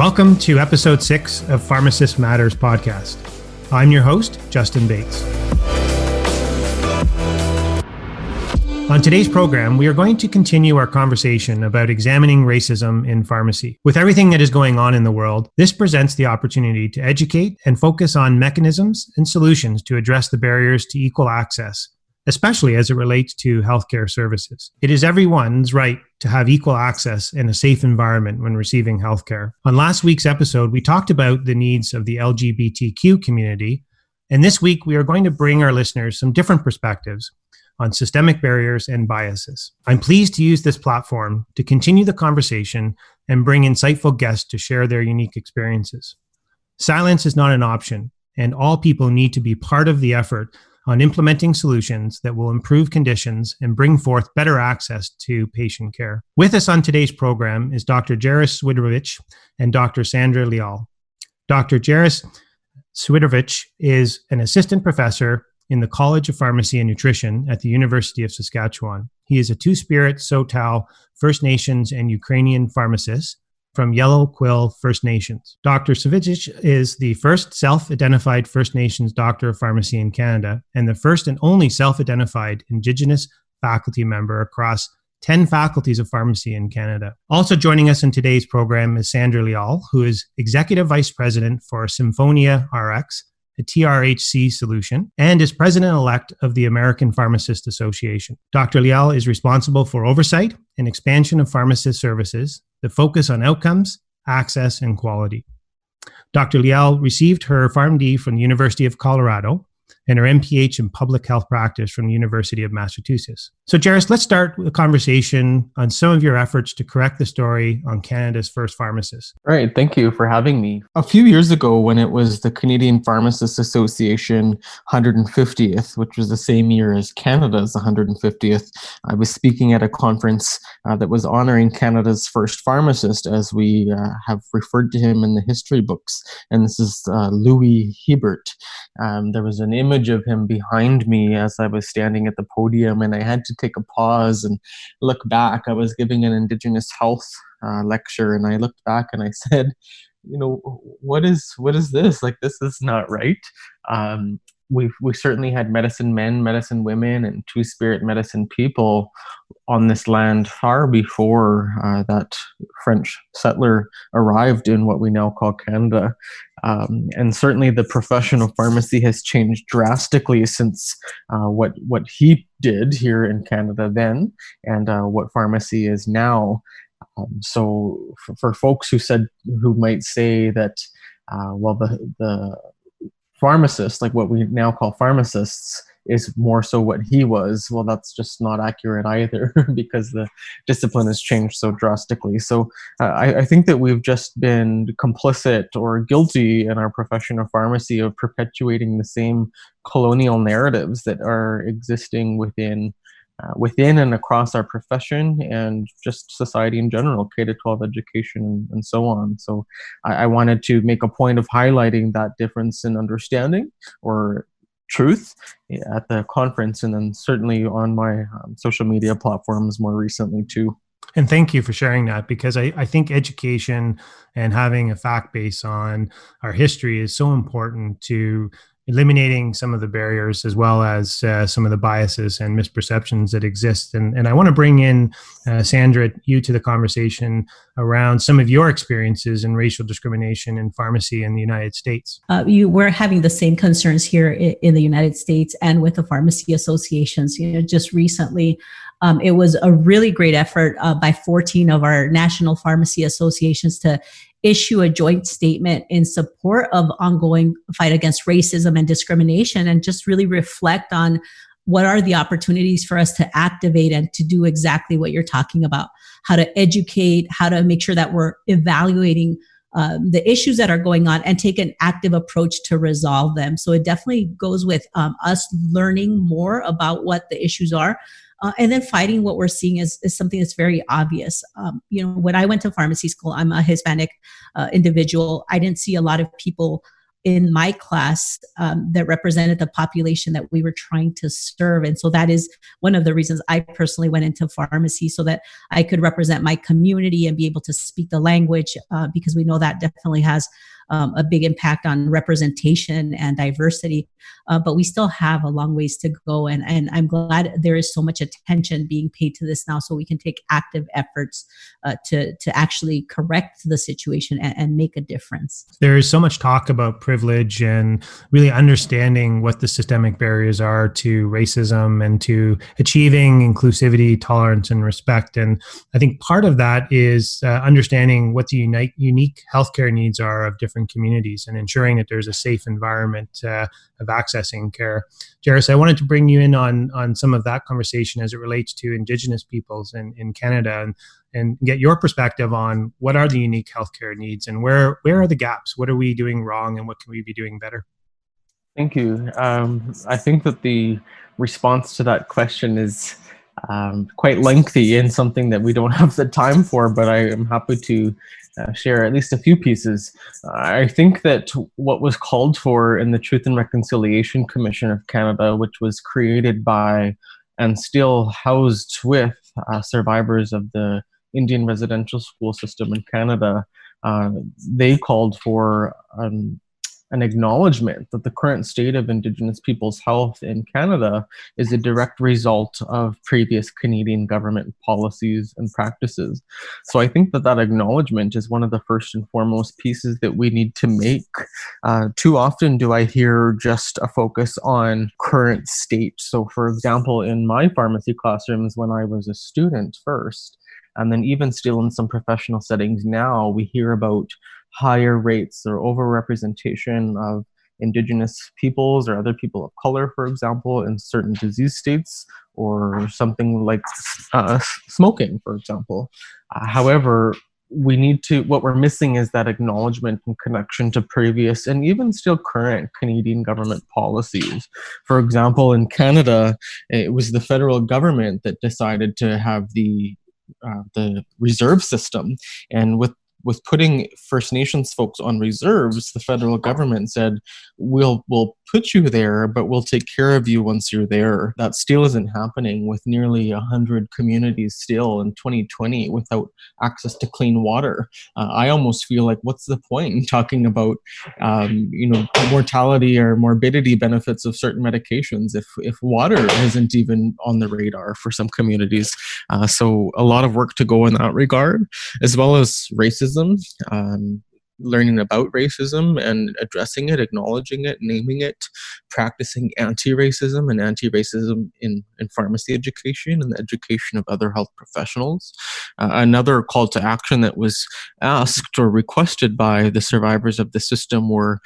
Welcome to episode six of Pharmacist Matters podcast. I'm your host, Justin Bates. On today's program, we are going to continue our conversation about examining racism in pharmacy. With everything that is going on in the world, this presents the opportunity to educate and focus on mechanisms and solutions to address the barriers to equal access especially as it relates to healthcare services. It is everyone's right to have equal access in a safe environment when receiving healthcare. On last week's episode, we talked about the needs of the LGBTQ community. And this week, we are going to bring our listeners some different perspectives on systemic barriers and biases. I'm pleased to use this platform to continue the conversation and bring insightful guests to share their unique experiences. Silence is not an option, and all people need to be part of the effort on implementing solutions that will improve conditions and bring forth better access to patient care. With us on today's program is Dr. Jairus Swidrovich and Dr. Sandra Leal. Dr. Jairus Swidrovich is an assistant professor in the College of Pharmacy and Nutrition at the University of Saskatchewan. He is a Two Spirit, Saulteaux, First Nations, and Ukrainian pharmacist from Yellow Quill First Nations. Dr. Swidrovich is the first self identified First Nations doctor of pharmacy in Canada and the first and only self identified Indigenous faculty member across 10 faculties of pharmacy in Canada. Also joining us in today's program is Sandra Leal, who is Executive Vice President for SinfoníaRx, a TRHC solution, and is president elect of the American Pharmacist Association. Dr. Leal is responsible for oversight and expansion of pharmacist services that focus on outcomes, access, and quality. Dr. Leal received her PharmD from the University of Colorado and her MPH in public health practice from the University of Massachusetts. So, Jairus, let's start the conversation on some of your efforts to correct the story on Canada's first pharmacist. All right, thank you for having me. A few years ago, when it was the Canadian Pharmacists Association 150th, which was the same year as Canada's 150th, I was speaking at a conference uh, that was honoring Canada's first pharmacist, as we uh, have referred to him in the history books. And this is uh, Louis Hebert. Um, there was an image of him behind me as I was standing at the podium, and I had to take a pause and look back. I was giving an Indigenous health uh, lecture, and I looked back and I said, "You know, what is what is this? Like, this is not right." Um, we we certainly had medicine men, medicine women, and two spirit medicine people on this land far before uh, that French settler arrived in what we now call Canada. Um, and certainly the profession of pharmacy has changed drastically since uh, what, what he did here in Canada then and uh, what pharmacy is now. Um, so for, for, folks who said, who might say that, uh, well, the, the pharmacists, like what we now call pharmacists, is more so what he was. Well, that's just not accurate either because the discipline has changed so drastically. So uh, I, I, think that we've just been complicit or guilty in our profession of pharmacy of perpetuating the same colonial narratives that are existing within. Uh, within and across our profession and just society in general, K to 12 education and so on. So I, I wanted to make a point of highlighting that difference in understanding or truth at the conference and then certainly on my um, social media platforms more recently too. And thank you for sharing that because I, I think education and having a fact base on our history is so important to eliminating some of the barriers as well as uh, some of the biases and misperceptions that exist. And, and I want to bring in uh, Sandra, you to the conversation around some of your experiences in racial discrimination in pharmacy in the United States. Uh, you we're having the same concerns here in, the United States and with the pharmacy associations. You know, just recently, um, it was a really great effort uh, by 14 of our national pharmacy associations to issue a joint statement in support of ongoing fight against racism and discrimination and just really reflect on what are the opportunities for us to activate and to do exactly what you're talking about. How to educate how to make sure that we're evaluating um, the issues that are going on and take an active approach to resolve them. So it definitely goes with um, us learning more about what the issues are uh, and then fighting what we're seeing is, is something that's very obvious. Um, you know, when I went to pharmacy school, I'm a Hispanic uh, individual. I didn't see a lot of people in my class um, that represented the population that we were trying to serve. And so that is one of the reasons I personally went into pharmacy so that I could represent my community and be able to speak the language uh, because we know that definitely has um, a big impact on representation and diversity. Uh, but we still have a long ways to go. And, and I'm glad there is so much attention being paid to this now so we can take active efforts uh, to, to actually correct the situation and, and make a difference. There is so much talk about privilege and really understanding what the systemic barriers are to racism and to achieving inclusivity, tolerance, and respect. And I think part of that is uh, understanding what the unique, unique healthcare needs are of different different communities and ensuring that there's a safe environment uh, of accessing care. Jairus, I wanted to bring you in on on some of that conversation as it relates to Indigenous peoples in, in Canada and and get your perspective on what are the unique healthcare needs and where where are the gaps? What are we doing wrong and what can we be doing better? Thank you. Um, I think that the response to that question is um, quite lengthy and something that we don't have the time for, but I am happy to uh, share at least a few pieces. Uh, I think that what was called for in the Truth and Reconciliation Commission of Canada, which was created by and still housed with uh, survivors of the Indian residential school system in Canada, uh, they called for um, an acknowledgement that the current state of Indigenous people's health in Canada is a direct result of previous Canadian government policies and practices. So I think that that acknowledgement is one of the first and foremost pieces that we need to make. Uh, too often do I hear just a focus on current state. So, for example, in my pharmacy classrooms when I was a student first, and then even still in some professional settings now, we hear about higher rates or overrepresentation of indigenous peoples or other people of color, for example, in certain disease states, or something like uh, smoking, for example. Uh, however, we need to, what we're missing is that acknowledgement and connection to previous and even still current Canadian government policies. For example, in Canada, it was the federal government that decided to have the uh, the reserve system. And with with putting First Nations folks on reserves, the federal government said, "We'll we'll put you there, but we'll take care of you once you're there." That still isn't happening with nearly hundred communities still in 2020 without access to clean water. Uh, I almost feel like, what's the point in talking about, um, you know, mortality or morbidity benefits of certain medications if if water isn't even on the radar for some communities? Uh, so a lot of work to go in that regard, as well as racism racism, um, learning about racism and addressing it, acknowledging it, naming it, practicing anti racism and anti racism in, in pharmacy education and the education of other health professionals. Uh, another call to action that was asked or requested by the survivors of the system were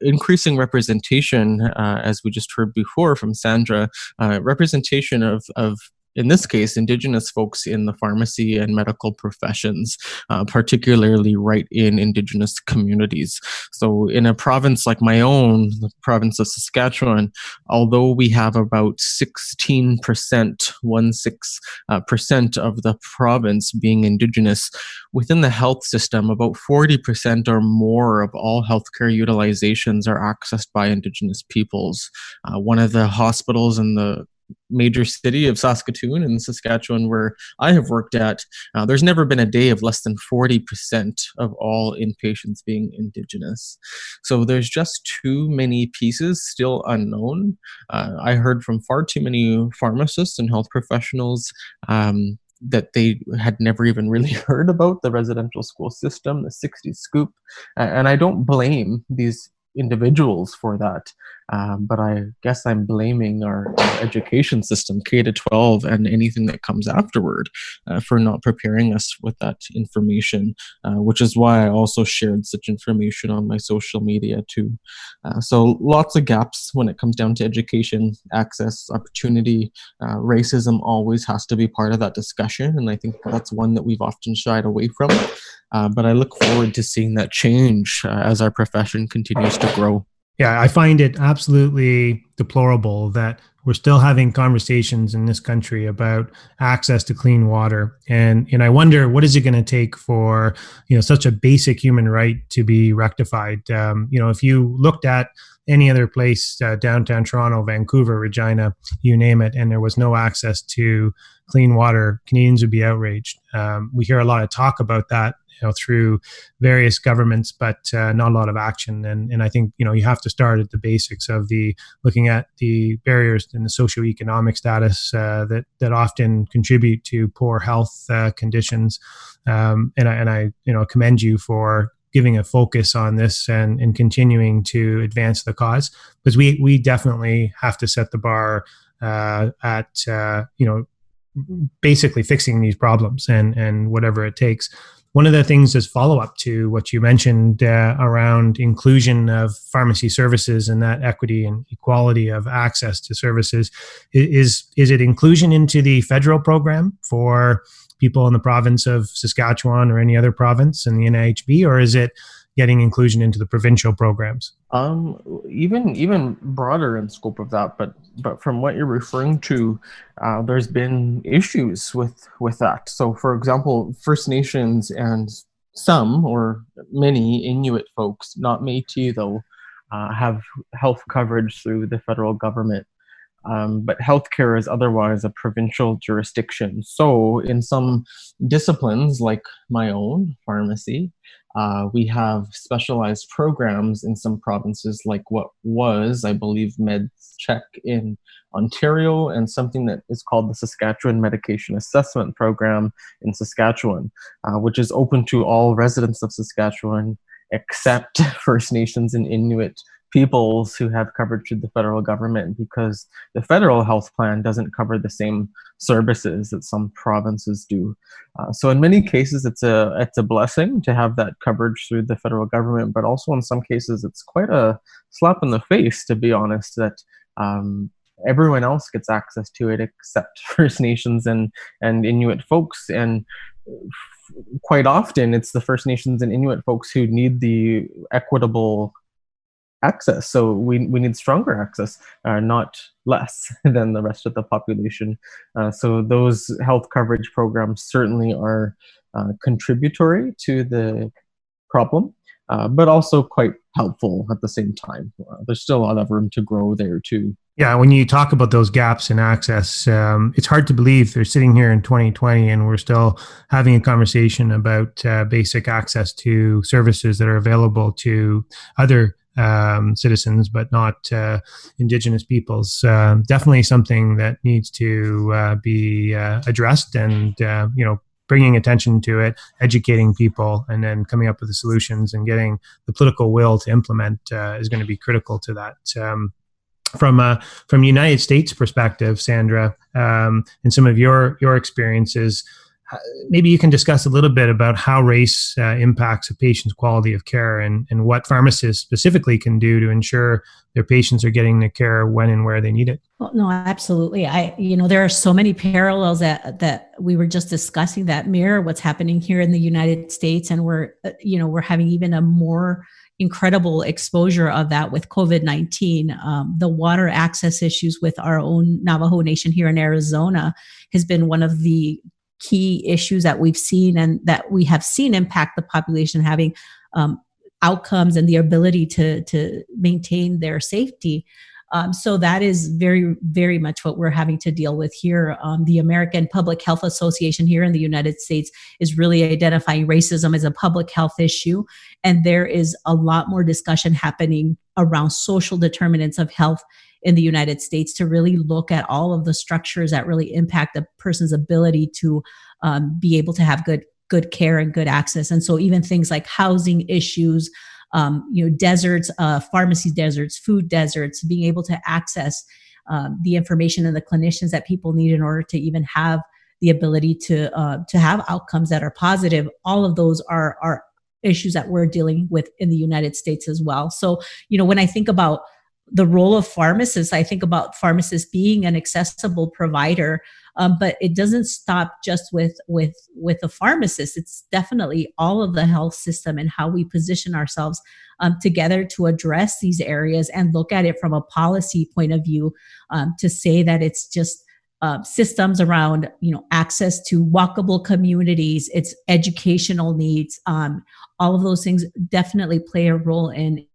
increasing representation, uh, as we just heard before from Sandra, uh, representation of, of in this case, Indigenous folks in the pharmacy and medical professions, uh, particularly right in Indigenous communities. So, in a province like my own, the province of Saskatchewan, although we have about 16%, one six uh, percent of the province being Indigenous, within the health system, about 40% or more of all healthcare utilizations are accessed by Indigenous peoples. Uh, one of the hospitals in the major city of Saskatoon in Saskatchewan, where I have worked at, uh, there's never been a day of less than 40% of all inpatients being Indigenous. So there's just too many pieces still unknown. Uh, I heard from far too many pharmacists and health professionals. Um, that they had never even really heard about the residential school system, the 60 scoop. And I don't blame these individuals for that. Um, but I guess I'm blaming our, our, education system, K to 12, and anything that comes afterward uh, for not preparing us with that information, uh, which is why I also shared such information on my social media too. Uh, so lots of gaps when it comes down to education, access, opportunity. Uh, racism always has to be part of that discussion, and I think that's one that we've often shied away from. Uh, but I look forward to seeing that change as our profession continues to grow. Yeah, I find it absolutely deplorable that we're still having conversations in this country about access to clean water. And and i wonder what is it going to take for you know such a basic human right to be rectified? Um, you know if you looked at any other place uh, downtown toronto vancouver regina you name it and there was no access to clean water canadians would be outraged. Um, we hear a lot of talk about that you know through various governments, but uh, not a lot of action. And and I think you know you have to start at the basics of the looking at the barriers and the socioeconomic status uh, that that often contribute to poor health uh, conditions. Um, and I and I you know commend you for giving a focus on this and, and continuing to advance the cause because we we definitely have to set the bar uh, at uh, you know basically fixing these problems and and whatever it takes one of the things as follow up to what you mentioned uh, around inclusion of pharmacy services and that equity and equality of access to services. Is is it inclusion into the federal program for people in the province of Saskatchewan or any other province in the NIHB or is it getting inclusion into the provincial programs? Um, even even broader in scope of that, but but from what you're referring to, uh, there's been issues with with that. So, for example, First Nations and some or many Inuit folks, not Métis though, uh, have health coverage through the federal government. Um, but healthcare is otherwise a provincial jurisdiction. So, in some disciplines like my own, pharmacy, uh, we have specialized programs in some provinces, like what was, I believe, MedsCheck in Ontario, and something that is called the Saskatchewan Medication Assessment Program in Saskatchewan, uh, which is open to all residents of Saskatchewan except First Nations and Inuit peoples who have coverage through the federal government because the federal health plan doesn't cover the same services that some provinces do. Uh, so in many cases, it's a it's a blessing to have that coverage through the federal government, but also in some cases, it's quite a slap in the face, to be honest, that um, everyone else gets access to it except First Nations and and Inuit folks and quite often it's the First Nations and Inuit folks who need the equitable access. So we, we need stronger access, uh, not less than the rest of the population. Uh, so those health coverage programs certainly are uh, contributory to the problem, uh, but also quite helpful at the same time. Uh, there's still a lot of room to grow there too. Yeah, when you talk about those gaps in access, um, it's hard to believe they're sitting here in 2020 and we're still having a conversation about uh, basic access to services that are available to other um, citizens, but not uh, Indigenous peoples. Uh, definitely something that needs to uh, be uh, addressed, and uh, you know, bringing attention to it, educating people, and then coming up with the solutions and getting the political will to implement uh, is going to be critical to that. Um, from a from United States perspective, Sandra, um, and some of your your experiences maybe you can discuss a little bit about how race uh, impacts a patient's quality of care and, and what pharmacists specifically can do to ensure their patients are getting the care when and where they need it. Well, no, absolutely. I, you know, there are so many parallels that that we were just discussing that mirror what's happening here in the United States, and we're, uh, you know, we're having even a more incredible exposure of that with COVID 19. Um, the water access issues with our own Navajo Nation here in Arizona has been one of the key issues that we've seen and that we have seen impact the population having um, outcomes and the ability to to maintain their safety. Um, so that is very, very much what we're having to deal with here. Um, the American Public Health Association here in the United States is really identifying racism as a public health issue, and there is a lot more discussion happening around social determinants of health in the United States to really look at all of the structures that really impact a person's ability to um, be able to have good good care and good access. And so even things like housing issues, um, you know, deserts, uh, pharmacy deserts, food deserts, being able to access um, the information and the clinicians that people need in order to even have the ability to uh, to have outcomes that are positive. All of those are are issues that we're dealing with in the United States as well. So, you know, when I think about the role of pharmacists, I think about pharmacists being an accessible provider Um, but it doesn't stop just with with with the pharmacist. It's definitely all of the health system and how we position ourselves um, together to address these areas and look at it from a policy point of view um, to say that it's just uh, systems around you know access to walkable communities its educational needs um, all of those things definitely play a role in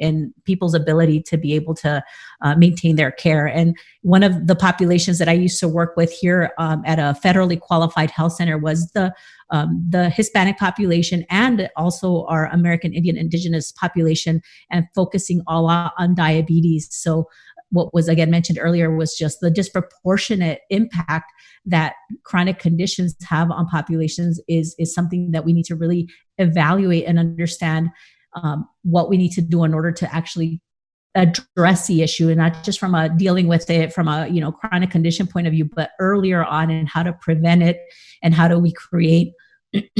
in people's ability to be able to uh, maintain their care. And one of the populations that I used to work with here um, at a federally qualified health center was the um, the Hispanic population and also our American Indian Indigenous population, and focusing all on diabetes. So what was again mentioned earlier was just the disproportionate impact that chronic conditions have on populations is is something that we need to really evaluate and understand um, what we need to do in order to actually address the issue and not just from a dealing with it from a you know chronic condition point of view but earlier on and how to prevent it and how do we create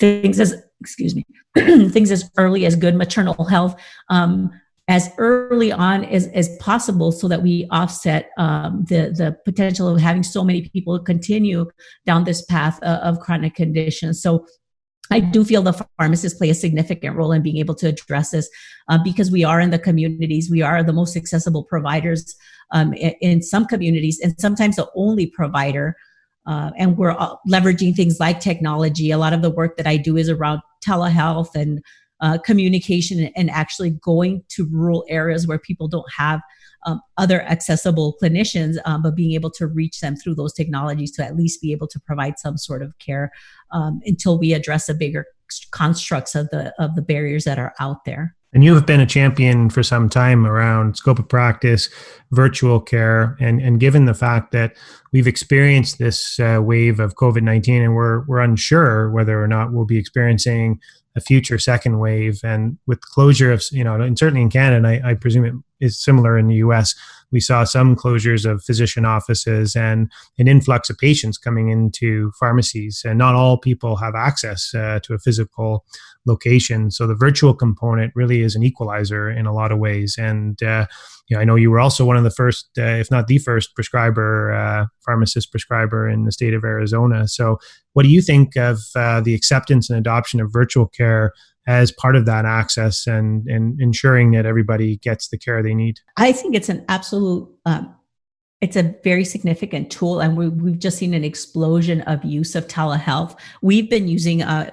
things as excuse me things as early as good maternal health um, as early on as, as possible so that we offset um, the, the potential of having so many people continue down this path uh, of chronic conditions. So I do feel the pharmacists play a significant role in being able to address this uh, because we are in the communities. We are the most accessible providers um, in, in, some communities, and sometimes the only provider. Uh, and we're leveraging things like technology. A lot of the work that I do is around telehealth and uh, communication and actually going to rural areas where people don't have um, other accessible clinicians, um, but being able to reach them through those technologies to at least be able to provide some sort of care um, until we address the bigger constructs of the of the barriers that are out there. And you have been a champion for some time around scope of practice, virtual care, and and given the fact that we've experienced this uh, wave of COVID nineteen, and we're we're unsure whether or not we'll be experiencing a future second wave. And with closure of, you know, and certainly in Canada, I, I presume it is similar in the US, we saw some closures of physician offices and an influx of patients coming into pharmacies. And not all people have access uh, to a physical location. So the virtual component really is an equalizer in a lot of ways. And, uh, you know, I know you were also one of the first, uh, if not the first, prescriber, uh, pharmacist prescriber in the state of Arizona. So, what do you think of uh, the acceptance and adoption of virtual care as part of that access and, and ensuring that everybody gets the care they need? I think it's an absolute um, it's a very significant tool and we, have just seen an explosion of use of telehealth we've been using uh,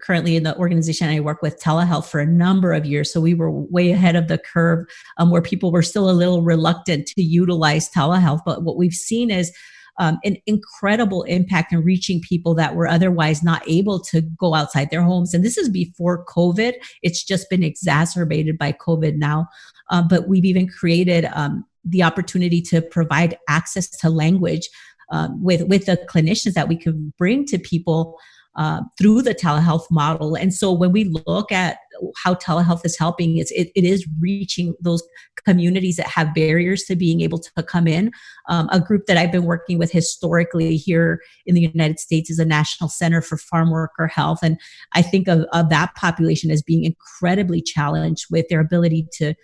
currently in the organization i work with telehealth for a number of years so we were way ahead of the curve um, where people were still a little reluctant to utilize telehealth but what we've seen is um, an incredible impact in reaching people that were otherwise not able to go outside their homes. And this is before COVID. It's just been exacerbated by COVID now. Uh, but we've even created um, the opportunity to provide access to language um, with with the clinicians that we can bring to people uh, through the telehealth model. And so when we look at how telehealth is helping is it, it is reaching those communities that have barriers to being able to come in. Um, a group that I've been working with historically here in the United States is a National Center for Farm Worker Health. And I think of, of that population as being incredibly challenged with their ability to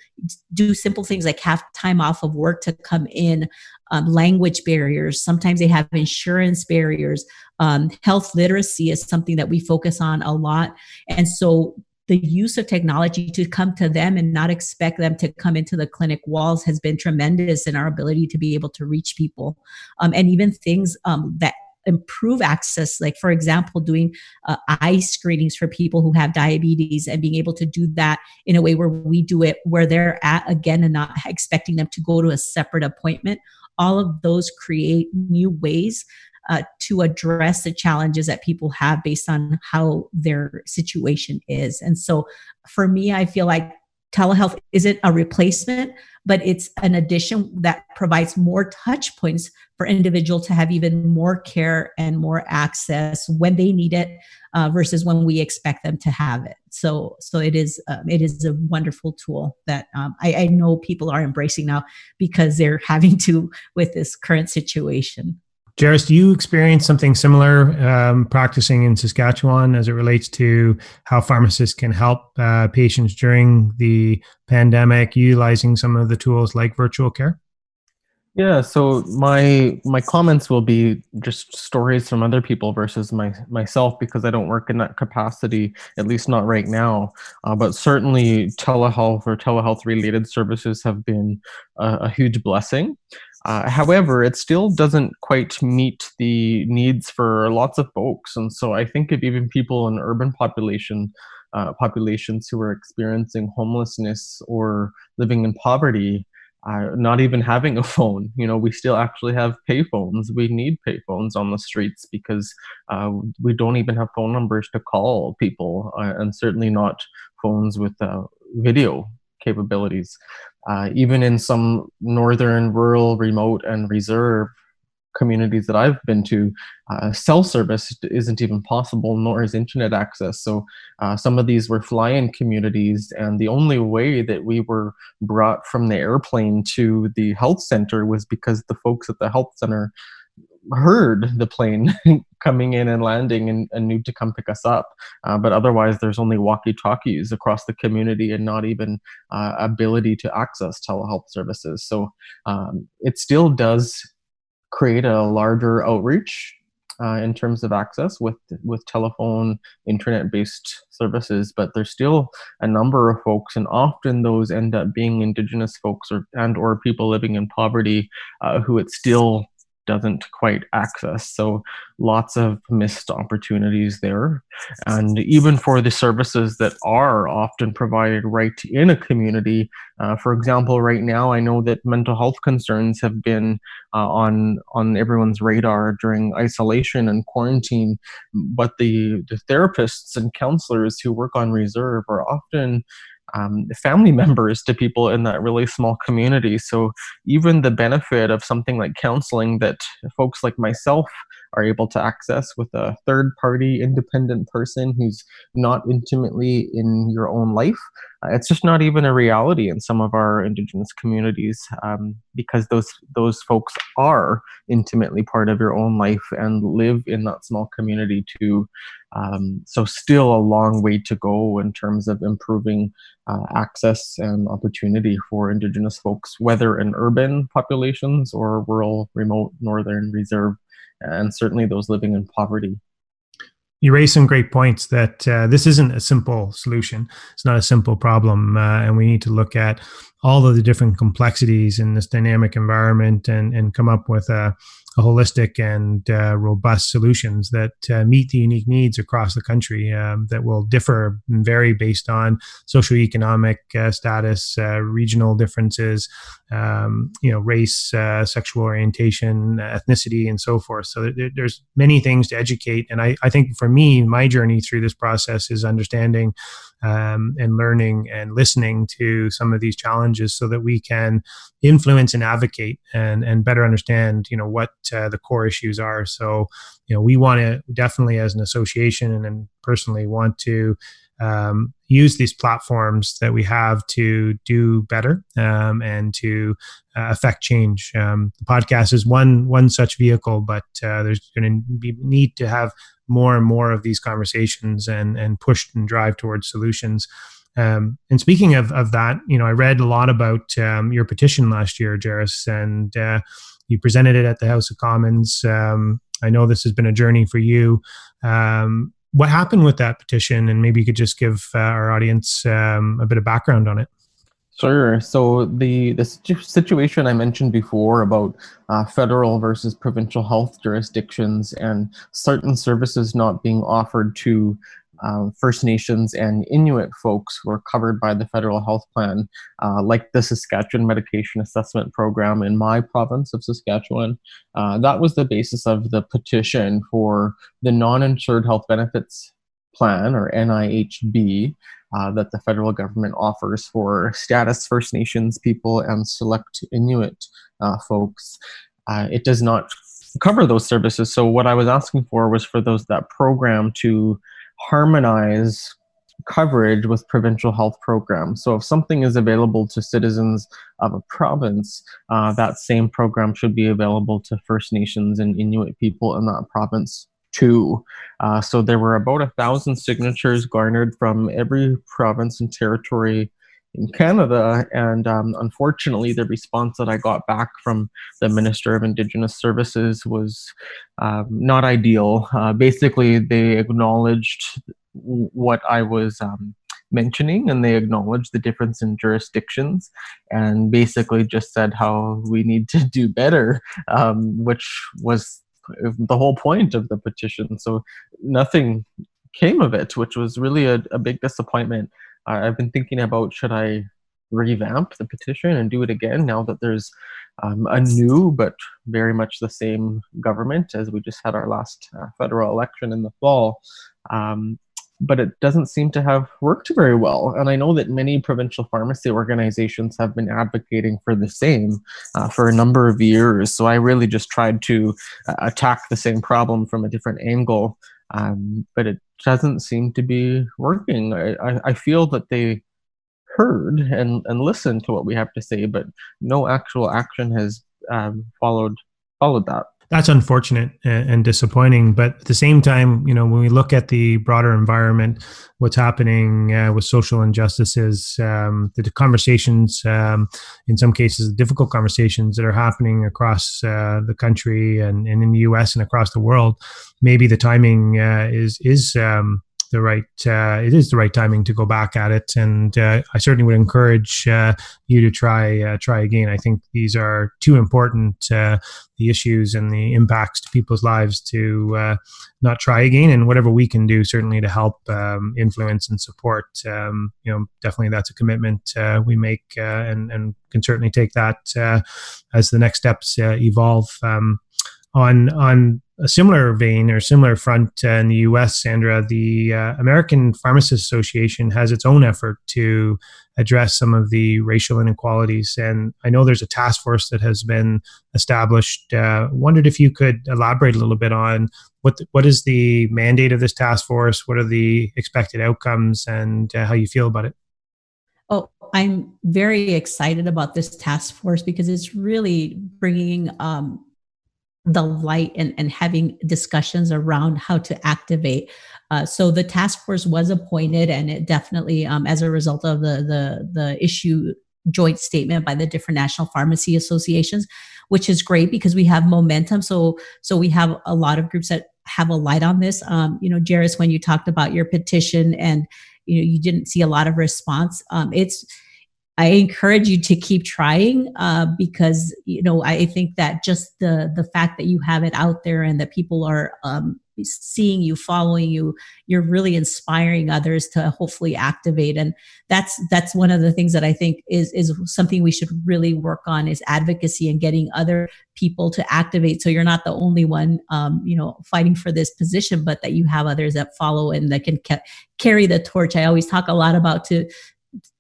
do simple things like have time off of work to come in, um, language barriers. Sometimes they have insurance barriers. Um, health literacy is something that we focus on a lot. And so the use of technology to come to them and not expect them to come into the clinic walls has been tremendous in our ability to be able to reach people. Um, and even things um, that improve access like for example doing uh, eye screenings for people who have diabetes and being able to do that in a way where we do it where they're at again and not expecting them to go to a separate appointment all of those create new ways uh, to address the challenges that people have based on how their situation is. And so for me, I feel like telehealth isn't a replacement, but it's an addition that provides more touch points for individual to have even more care and more access when they need it uh, versus when we expect them to have it. So, so it is um, it is a wonderful tool that um, I, I know people are embracing now because they're having to with this current situation. Jairus, do you experience something similar um, practicing in Saskatchewan as it relates to how pharmacists can help uh, patients during the pandemic, utilizing some of the tools like virtual care? Yeah, so my my comments will be just stories from other people versus my myself because I don't work in that capacity, at least not right now. Uh, but certainly, telehealth or telehealth related services have been a, a huge blessing. Uh, however, it still doesn't quite meet the needs for lots of folks, and so I think if even people in urban population uh, populations who are experiencing homelessness or living in poverty uh, not even having a phone. You know, we still actually have payphones. We need payphones on the streets because uh, we don't even have phone numbers to call people, uh, and certainly not phones with uh, video capabilities. Uh, even in some northern, rural, remote, and reserve communities that I've been to, uh, cell service isn't even possible, nor is internet access. So uh, some of these were fly-in communities, and the only way that we were brought from the airplane to the health center was because the folks at the health center heard the plane coming in and landing and, and knew to come pick us up. Uh, but otherwise, there's only walkie-talkies across the community and not even uh, ability to access telehealth services. So um, it still does create a larger outreach uh, in terms of access with with telephone internet based services but there's still a number of folks and often those end up being indigenous folks or and or people living in poverty uh, who it still doesn't quite access. So lots of missed opportunities there. And even for the services that are often provided right in a community, uh, for example, right now I know that mental health concerns have been uh, on on everyone's radar during isolation and quarantine, but the, the therapists and counselors who work on reserve are often um, family members to people in that really small community. So even the benefit of something like counseling that folks like myself are able to access with a third party independent person who's not intimately in your own life. Uh, it's just not even a reality in some of our indigenous communities um, because those those folks are intimately part of your own life and live in that small community too. Um, so still a long way to go in terms of improving uh, access and opportunity for indigenous folks, whether in urban populations or rural, remote, northern, reserve and certainly those living in poverty. You raise some great points that uh, this isn't a simple solution. It's not a simple problem. Uh, and we need to look at all of the different complexities in this dynamic environment and, and come up with a, holistic and uh, robust solutions that uh, meet the unique needs across the country um, that will differ and vary based on socioeconomic uh, status, uh, regional differences, um, you know, race, uh, sexual orientation, ethnicity, and so forth. So there, there's many things to educate. And I, I think for me, my journey through this process is understanding um, and learning and listening to some of these challenges so that we can influence and advocate and, and better understand, you know, what uh, the core issues are. So, you know, we want to definitely as an association and, and personally want to um, use these platforms that we have to do better um, and to uh, affect change. Um, the podcast is one one such vehicle, but uh, there's going to be need to have more and more of these conversations and and push and drive towards solutions. Um, and speaking of, of that, you know, I read a lot about um, your petition last year, Jairus, and uh, you presented it at the House of Commons. Um, I know this has been a journey for you. Um, what happened with that petition, and maybe you could just give uh, our audience um, a bit of background on it. Sure. So the the situation I mentioned before about uh, federal versus provincial health jurisdictions and certain services not being offered to uh, First Nations and Inuit folks were covered by the federal health plan, uh, like the Saskatchewan Medication Assessment Program in my province of Saskatchewan. Uh, that was the basis of the petition for the non-insured health benefits plan, or NIHB, uh, that the federal government offers for status First Nations people and select Inuit uh, folks. Uh, it does not cover those services. So what I was asking for was for those that program to harmonize coverage with provincial health programs. So if something is available to citizens of a province, uh, that same program should be available to First Nations and Inuit people in that province too. Uh, so there were about a thousand signatures garnered from every province and territory in Canada. And um, unfortunately, the response that I got back from the Minister of Indigenous Services was um, not ideal. Uh, basically, they acknowledged what I was um, mentioning and they acknowledged the difference in jurisdictions and basically just said how we need to do better, um, which was the whole point of the petition. So nothing came of it, which was really a, a big disappointment. Uh, I've been thinking about should I revamp the petition and do it again now that there's um, a new but very much the same government as we just had our last uh, federal election in the fall. Um, but it doesn't seem to have worked very well. And I know that many provincial pharmacy organizations have been advocating for the same uh, for a number of years. So I really just tried to uh, attack the same problem from a different angle, um, but it doesn't seem to be working. I, I, feel that they heard and, and listened to what we have to say, but no actual action has um, followed followed that that's unfortunate and, disappointing. But at the same time, you know, when we look at the broader environment, what's happening uh, with social injustices, um, the conversations, um, in some cases, difficult conversations that are happening across uh, the country and, and, in the U.S. and across the world, maybe the timing uh, is is um, the right uh, it is the right timing to go back at it. And uh, i certainly would encourage uh, you to try uh, try again. I think these are too important uh, the issues and the impacts to people's lives to uh, not try again. And whatever we can do certainly to help um, influence and support um, you know definitely that's a commitment we make and and can certainly take that as the next steps evolve um, on on a similar vein or similar front uh, in the U.S., Sandra, the uh, American Pharmacists Association has its own effort to address some of the racial inequalities, and I know there's a task force that has been established. Uh, wondered if you could elaborate a little bit on what the, what is the mandate of this task force, what are the expected outcomes, and uh, how you feel about it. Oh, I'm very excited about this task force because it's really bringing um, the light and, and having discussions around how to activate. Uh, so the task force was appointed, and it definitely, um, as a result of the the the issue joint statement by the different national pharmacy associations, which is great because we have momentum. So so we have a lot of groups that have a light on this. Um, you know, Jairus, when you talked about your petition and you know you didn't see a lot of response, um, it's I encourage you to keep trying uh, because you know I think that just the the fact that you have it out there and that people are um, seeing you, following you, you're really inspiring others to hopefully activate. And that's that's one of the things that I think is is something we should really work on is advocacy and getting other people to activate. So you're not the only one, um, you know, fighting for this position, but that you have others that follow and that can ca- carry the torch. I always talk a lot about to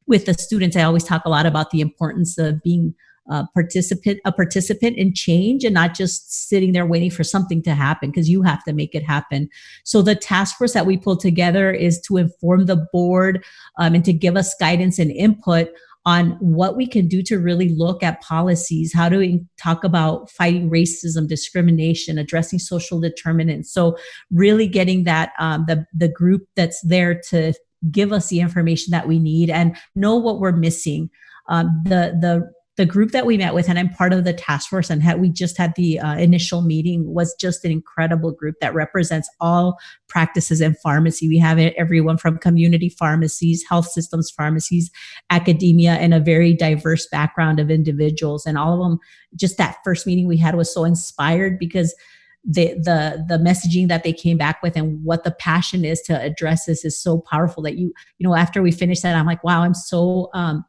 with the students, I always talk a lot about the importance of being a participant, a participant in change and not just sitting there waiting for something to happen because you have to make it happen. So the task force that we pulled together is to inform the board um, and to give us guidance and input on what we can do to really look at policies. How do we talk about fighting racism, discrimination, addressing social determinants? So really getting that um, the the group that's there to give us the information that we need and know what we're missing. Um, the the the group that we met with, and I'm part of the task force, and had, we just had the uh, initial meeting, was just an incredible group that represents all practices in pharmacy. We have everyone from community pharmacies, health systems pharmacies, academia, and a very diverse background of individuals. And all of them, just that first meeting we had was so inspired because the the the messaging that they came back with and what the passion is to address this is so powerful that you you know after we finished that i'm like wow i'm so um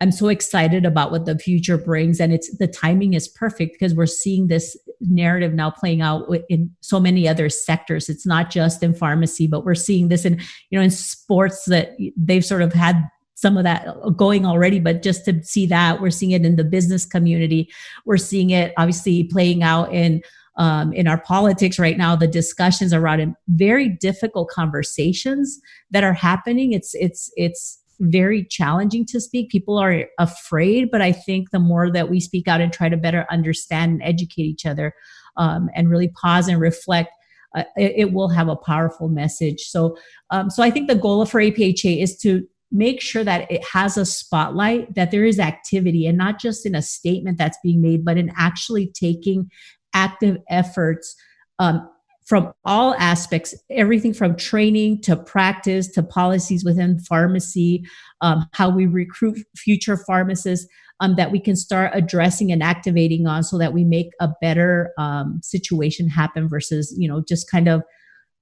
i'm so excited about what the future brings. And it's the timing is perfect because we're seeing this narrative now playing out in so many other sectors. It's not just in pharmacy but we're seeing this in you know in sports that they've sort of had some of that going already, but just to see that, we're seeing it in the business community. We're seeing it obviously playing out in um, in our politics right now, the discussions are around very difficult conversations that are happening. It's it's it's very challenging to speak. People are afraid, but I think the more that we speak out and try to better understand and educate each other, um, and really pause and reflect, uh, it, it, will have a powerful message. So, um, so I think the goal for APHA is to make sure that it has a spotlight, that there is activity, and not just in a statement that's being made, but in actually taking active efforts um, from all aspects everything from training to practice to policies within pharmacy um, how we recruit future pharmacists um, that we can start addressing and activating on so that we make a better um, situation happen versus you know just kind of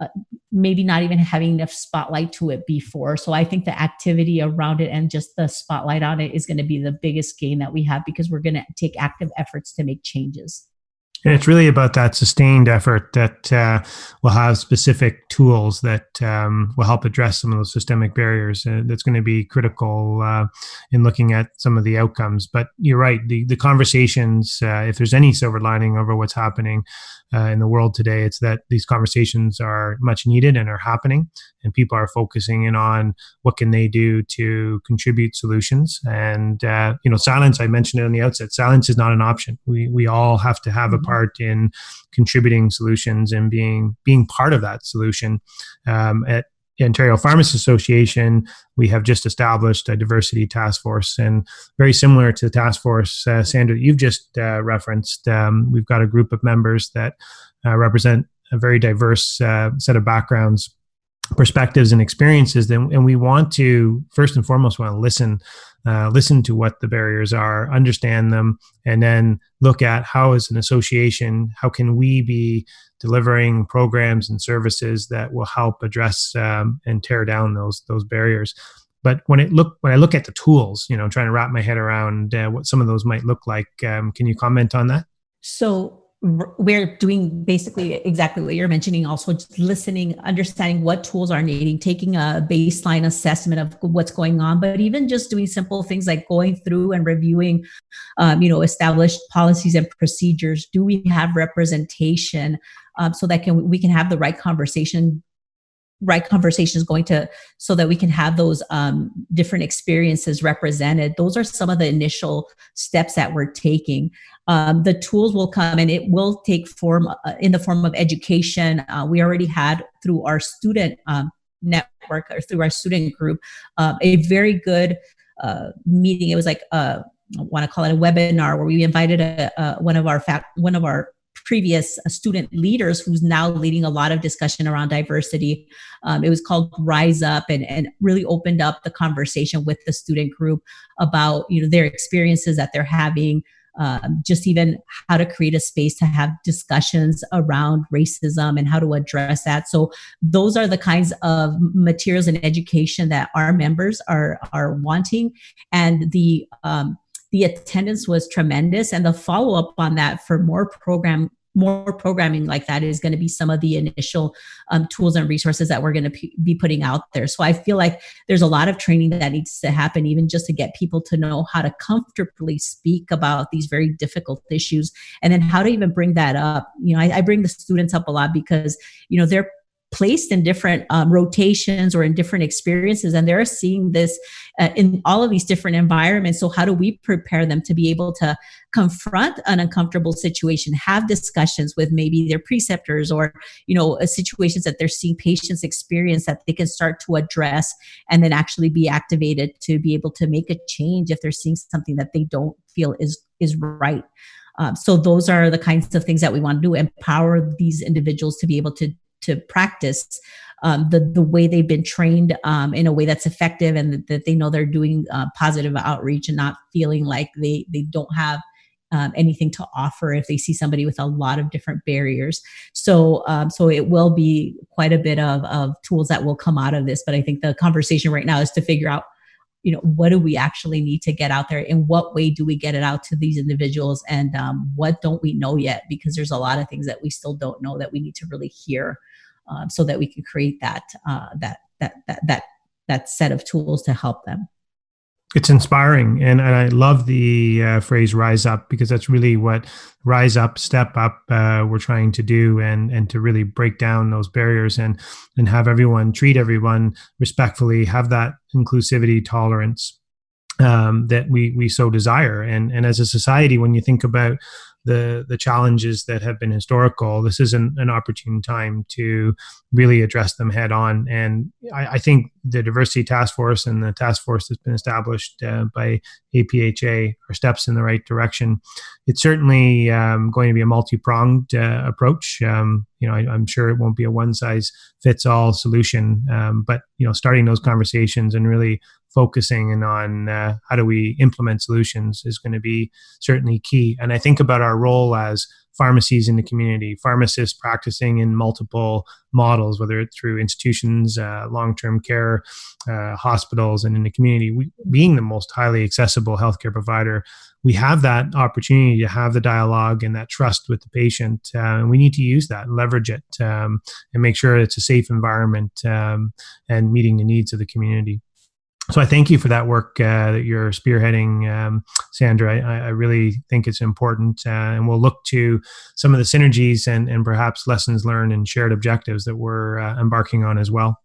uh, maybe not even having enough spotlight to it before. So i think the activity around it and just the spotlight on it is going to be the biggest gain that we have because we're going to take active efforts to make changes and it's really about that sustained effort that uh, will have specific tools that um, will help address some of those systemic barriers. Uh, that's going to be critical uh, in looking at some of the outcomes. But you're right, the, the conversations, uh, if there's any silver lining over what's happening uh, in the world today, it's that these conversations are much needed and are happening, and people are focusing in on what can they do to contribute solutions. And, uh, you know, silence, I mentioned it on the outset, silence is not an option. We, we all have to have a part in contributing solutions and being being part of that solution. Um, at Ontario Pharmacists Association, we have just established a diversity task force, and very similar to the task force, uh, Sandra, you've just uh, referenced. Um, we've got a group of members that uh, represent a very diverse uh, set of backgrounds perspectives and experiences then and we want to first and foremost want to listen uh, listen to what the barriers are understand them and then look at how as an association how can we be delivering programs and services that will help address um, and tear down those those barriers. But when it look when i look at the tools you know trying to wrap my head around uh, what some of those might look like um, can you comment on that? So we're doing basically exactly what you're mentioning also just listening understanding what tools are needing taking a baseline assessment of what's going on but even just doing simple things like going through and reviewing um, you know established policies and procedures. Do we have representation um, so that can we can have the right conversation right conversations going to so that we can have those um, different experiences represented? Those are some of the initial steps that we're taking um, the tools will come and it will take form uh, in the form of education uh, we already had through our student um, network or through our student group uh, a very good uh, meeting it was like uh, I want to call it a webinar where we invited a, a one of our one of our previous student leaders who's now leading a lot of discussion around diversity. Um, it was called Rise Up and, and really opened up the conversation with the student group about you know their experiences that they're having. Um, just even how to create a space to have discussions around racism and how to address that. So those are the kinds of materials and education that our members are are wanting, and the um, the attendance was tremendous, and the follow up on that for more program more programming like that is going to be some of the initial um, tools and resources that we're going to p- be putting out there. So I feel like there's a lot of training that needs to happen, even just to get people to know how to comfortably speak about these very difficult issues, and then how to even bring that up. You know, I, I bring the students up a lot because you know they're placed in different um, rotations or in different experiences and they're seeing this uh, in all of these different environments. So how do we prepare them to be able to confront an uncomfortable situation have discussions with maybe their preceptors or you know uh, situations that they're seeing patients experience that they can start to address and then actually be activated to be able to make a change if they're seeing something that they don't feel is is right? Um, so those are the kinds of things that we want to do empower these individuals to be able to to practice um, the the way they've been trained um, in a way that's effective and that, that they know they're doing uh, positive outreach and not feeling like they they don't have um, anything to offer if they see somebody with a lot of different barriers. So um, so it will be quite a bit of of tools that will come out of this. But I think the conversation right now is to figure out you know what do we actually need to get out there in what way do we get it out to these individuals and um, what don't we know yet because there's a lot of things that we still don't know that we need to really hear um, so that we can create that uh, that that that that that set of tools to help them. It's inspiring and, and i love the uh, phrase rise up because that's really what rise up step up uh, we're trying to do and and to really break down those barriers and and have everyone treat everyone respectfully have that inclusivity tolerance um, that we we so desire. And and as a society when you think about the the challenges that have been historical, this is an, an opportune time to really address them head on. And I, I, think the diversity task force and the task force that's been established uh, by APHA are steps in the right direction. It's certainly um, going to be a multi-pronged uh, approach. Um, you know, I, am sure it won't be a one-size-fits-all solution, um, but you know, starting those conversations and really focusing and on uh, how do we implement solutions is going to be certainly key. And I think about our role as pharmacies in the community, pharmacists practicing in multiple models, whether it's through institutions, uh, long term care, uh, hospitals, and in the community. We, being the most highly accessible healthcare provider, we have that opportunity to have the dialogue and that trust with the patient. Uh, and we need to use that, leverage it, um, and make sure it's a safe environment um, and meeting the needs of the community so I thank you for that work uh, that you're spearheading, um, Sandra. I, I, really think it's important, uh, and we'll look to some of the synergies and, and perhaps lessons learned and shared objectives that we're uh, embarking on as well.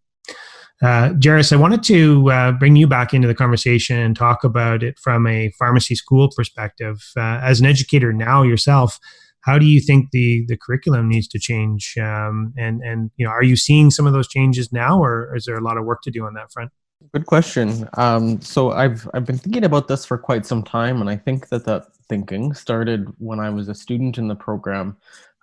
Uh, I wanted to uh, bring you back into the conversation and talk about it from a pharmacy school perspective. Uh, as an educator now yourself, how do you think the the curriculum needs to change? Um, and and you know, are you seeing some of those changes now, or is there a lot of work to do on that front? Good question. Um, so I've I've been thinking about this for quite some time, and I think that that thinking started when I was a student in the program.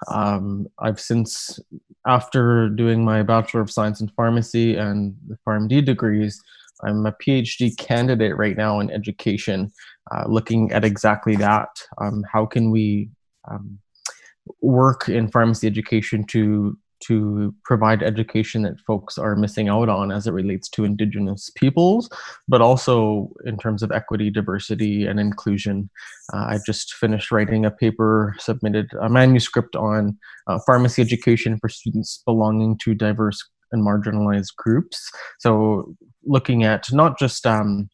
Um, I've since, after doing my Bachelor of Science in Pharmacy and the PharmD degrees, I'm a PhD candidate right now in education, uh, looking at exactly that. Um, how can we um, work in pharmacy education to to provide education that folks are missing out on as it relates to indigenous peoples but also in terms of equity diversity and inclusion. Uh, i just finished writing a paper submitted a manuscript on uh, pharmacy education for students belonging to diverse and marginalized groups. So looking at not just um,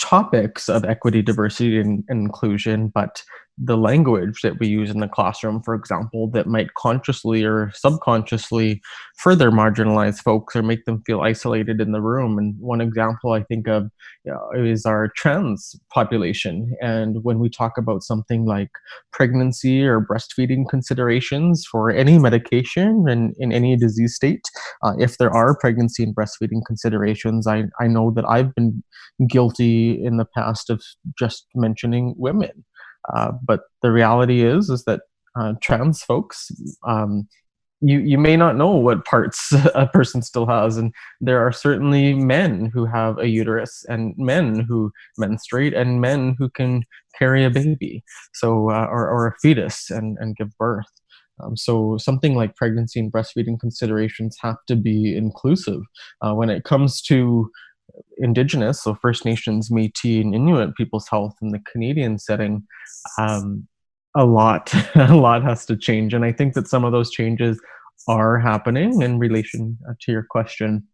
topics of equity diversity and, and inclusion but the language that we use in the classroom, for example, that might consciously or subconsciously further marginalize folks or make them feel isolated in the room. And one example I think of you know, is our trans population. And when we talk about something like pregnancy or breastfeeding considerations for any medication and in any disease state, uh, if there are pregnancy and breastfeeding considerations, I, I know that I've been guilty in the past of just mentioning women uh, but the reality is, is that uh, trans folks, um, you you may not know what parts a person still has, and there are certainly men who have a uterus, and men who menstruate, and men who can carry a baby, so uh, or or a fetus and and give birth. Um, so something like pregnancy and breastfeeding considerations have to be inclusive uh, when it comes to Indigenous, so First Nations, Métis, and Inuit people's health in the Canadian setting, um, a lot, a lot has to change, and I think that some of those changes are happening in relation uh, to your question.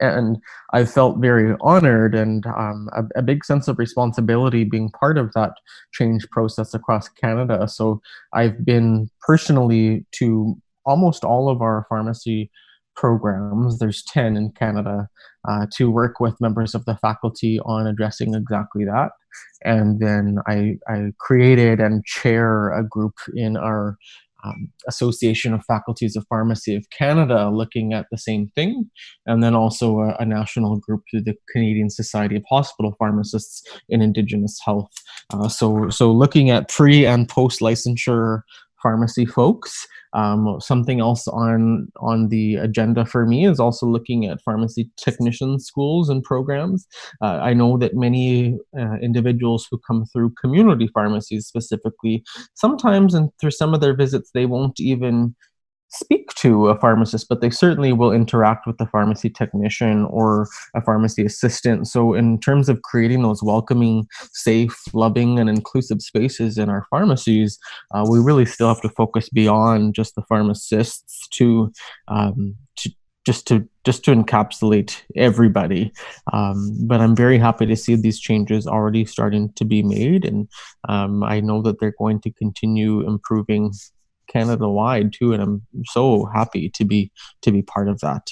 And I felt very honored and um, a, a, big sense of responsibility being part of that change process across Canada. So I've been personally to almost all of our pharmacy programs, there's 10 in Canada, uh, to work with members of the faculty on addressing exactly that. And then I, I created and chair a group in our um, Association of Faculties of Pharmacy of Canada looking at the same thing, and then also a, a national group through the Canadian Society of Hospital Pharmacists in Indigenous Health. Uh, so, so looking at pre and post licensure pharmacy folks. Um, something else on on the agenda for me is also looking at pharmacy technician schools and programs. Uh, I know that many uh, individuals who come through community pharmacies specifically, sometimes and through some of their visits, they won't even speak to a pharmacist, but they certainly will interact with the pharmacy technician or a pharmacy assistant. So, in terms of creating those welcoming, safe, loving, and inclusive spaces in our pharmacies, uh, we really still have to focus beyond just the pharmacists to, um, to just to just to encapsulate everybody. Um, but I'm very happy to see these changes already starting to be made, and um, I know that they're going to continue improving Canada wide too, and I'm so happy to be to be part of that.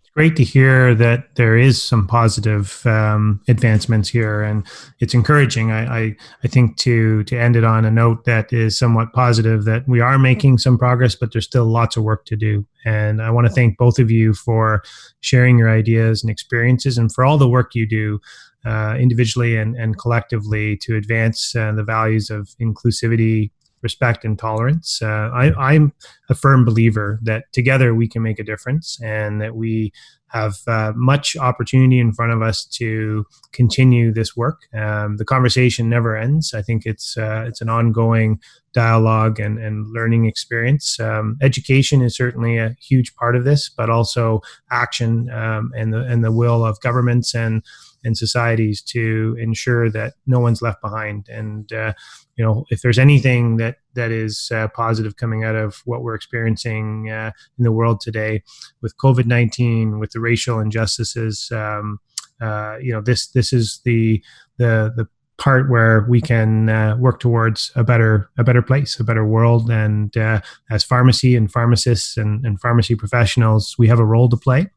It's great to hear that there is some positive um, advancements here, and it's encouraging. I, I, I think to to end it on a note that is somewhat positive that we are making some progress, but there's still lots of work to do. And I want to thank both of you for sharing your ideas and experiences, and for all the work you do. Uh, individually and, and collectively to advance uh, the values of inclusivity, respect and tolerance. Uh, I, am a firm believer that together we can make a difference and that we have uh, much opportunity in front of us to continue this work. Um, the conversation never ends. I think it's uh, it's an ongoing dialogue and, and learning experience. Um, education is certainly a huge part of this, but also action um, and the and the will of governments and and societies to ensure that no one's left behind. And uh, you know, if there's anything that that is uh, positive coming out of what we're experiencing uh, in the world today with COVID nineteen, with the racial injustices, um, uh, you know, this this is the the the part where we can uh, work towards a better a better place, a better world. And uh, as pharmacy and pharmacists and, and, pharmacy professionals, we have a role to play.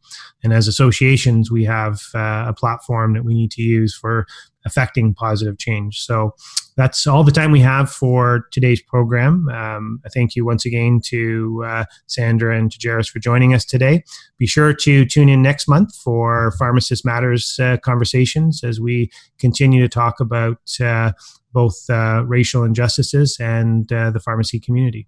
And as associations, we have uh, a platform that we need to use for affecting positive change. So that's all the time we have for today's program. Um, I thank you once again to uh, Sandra and to Jaris for joining us today. Be sure to tune in next month for Pharmacist Matters uh, conversations as we continue to talk about uh, both uh, racial injustices and uh, the pharmacy community.